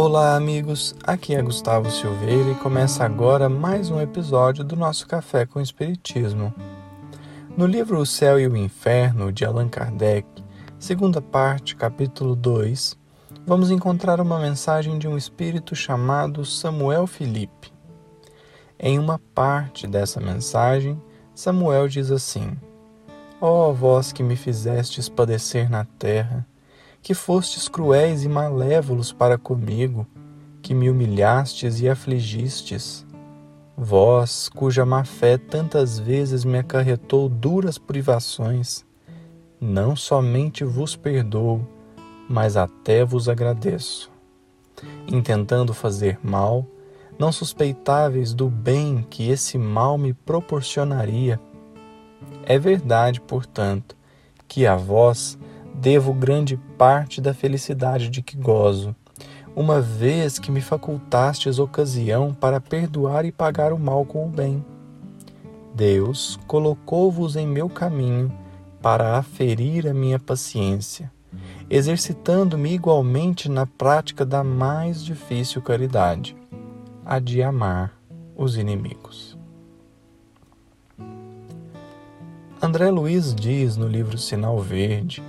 Olá, amigos. Aqui é Gustavo Silveira e começa agora mais um episódio do nosso Café com Espiritismo. No livro O Céu e o Inferno, de Allan Kardec, segunda parte, capítulo 2, vamos encontrar uma mensagem de um espírito chamado Samuel Felipe. Em uma parte dessa mensagem, Samuel diz assim: Ó oh, vós que me fizestes padecer na terra, que fostes cruéis e malévolos para comigo, que me humilhastes e afligistes. Vós, cuja má fé tantas vezes me acarretou duras privações, não somente vos perdoo, mas até vos agradeço. Intentando fazer mal, não suspeitáveis do bem que esse mal me proporcionaria. É verdade, portanto, que a vós devo grande parte da felicidade de que gozo, uma vez que me facultastes ocasião para perdoar e pagar o mal com o bem. Deus colocou-vos em meu caminho para aferir a minha paciência, exercitando-me igualmente na prática da mais difícil caridade, a de amar os inimigos. André Luiz diz no livro Sinal Verde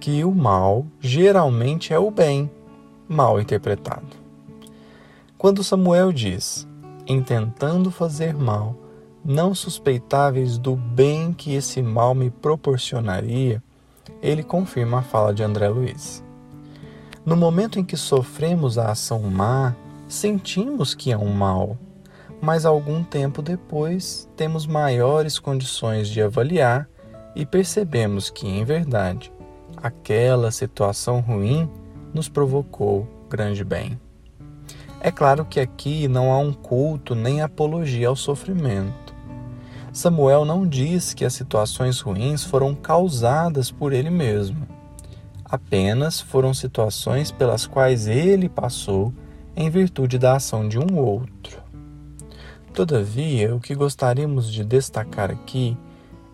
que o mal geralmente é o bem mal interpretado. Quando Samuel diz, intentando fazer mal, não suspeitáveis do bem que esse mal me proporcionaria, ele confirma a fala de André Luiz. No momento em que sofremos a ação má, sentimos que é um mal, mas algum tempo depois temos maiores condições de avaliar e percebemos que, em verdade, aquela situação ruim nos provocou grande bem. É claro que aqui não há um culto nem apologia ao sofrimento. Samuel não diz que as situações ruins foram causadas por ele mesmo. Apenas foram situações pelas quais ele passou em virtude da ação de um outro. Todavia, o que gostaríamos de destacar aqui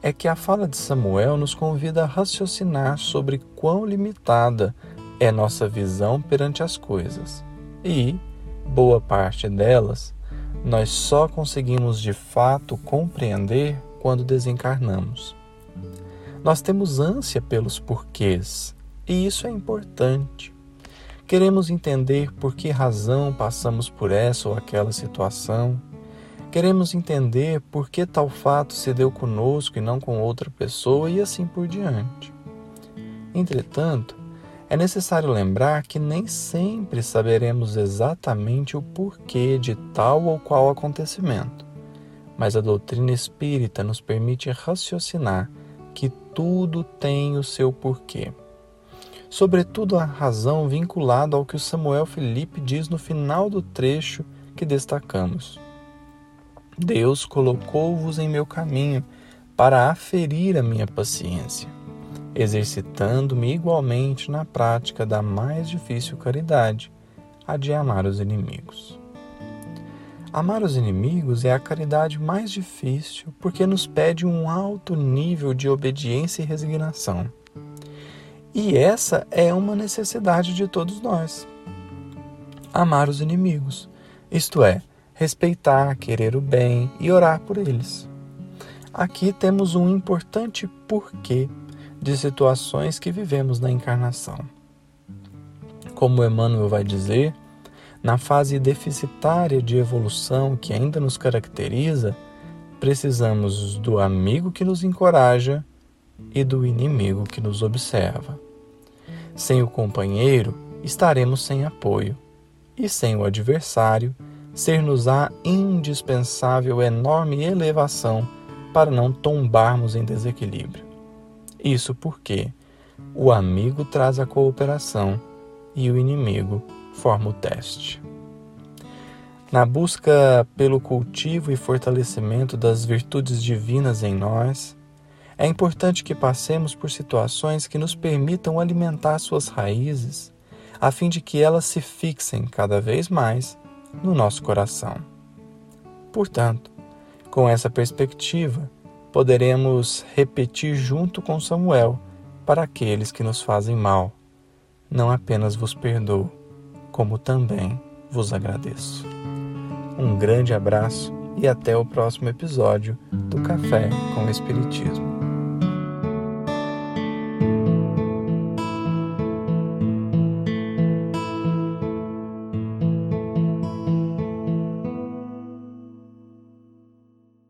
é que a fala de Samuel nos convida a raciocinar sobre quão limitada é nossa visão perante as coisas. E, boa parte delas, nós só conseguimos de fato compreender quando desencarnamos. Nós temos ânsia pelos porquês, e isso é importante. Queremos entender por que razão passamos por essa ou aquela situação Queremos entender por que tal fato se deu conosco e não com outra pessoa e assim por diante. Entretanto, é necessário lembrar que nem sempre saberemos exatamente o porquê de tal ou qual acontecimento, mas a doutrina espírita nos permite raciocinar que tudo tem o seu porquê. Sobretudo a razão vinculada ao que o Samuel Felipe diz no final do trecho que destacamos. Deus colocou-vos em meu caminho para aferir a minha paciência, exercitando-me igualmente na prática da mais difícil caridade, a de amar os inimigos. Amar os inimigos é a caridade mais difícil porque nos pede um alto nível de obediência e resignação. E essa é uma necessidade de todos nós. Amar os inimigos, isto é, respeitar, querer o bem e orar por eles. Aqui temos um importante porquê de situações que vivemos na encarnação. Como Emmanuel vai dizer, na fase deficitária de evolução que ainda nos caracteriza, precisamos do amigo que nos encoraja e do inimigo que nos observa. Sem o companheiro, estaremos sem apoio, e sem o adversário, ser-nos-á indispensável enorme elevação para não tombarmos em desequilíbrio. Isso porque o amigo traz a cooperação e o inimigo forma o teste. Na busca pelo cultivo e fortalecimento das virtudes divinas em nós, é importante que passemos por situações que nos permitam alimentar suas raízes, a fim de que elas se fixem cada vez mais no nosso coração. Portanto, com essa perspectiva, poderemos repetir junto com Samuel para aqueles que nos fazem mal: Não apenas vos perdoo, como também vos agradeço. Um grande abraço e até o próximo episódio do Café com o Espiritismo.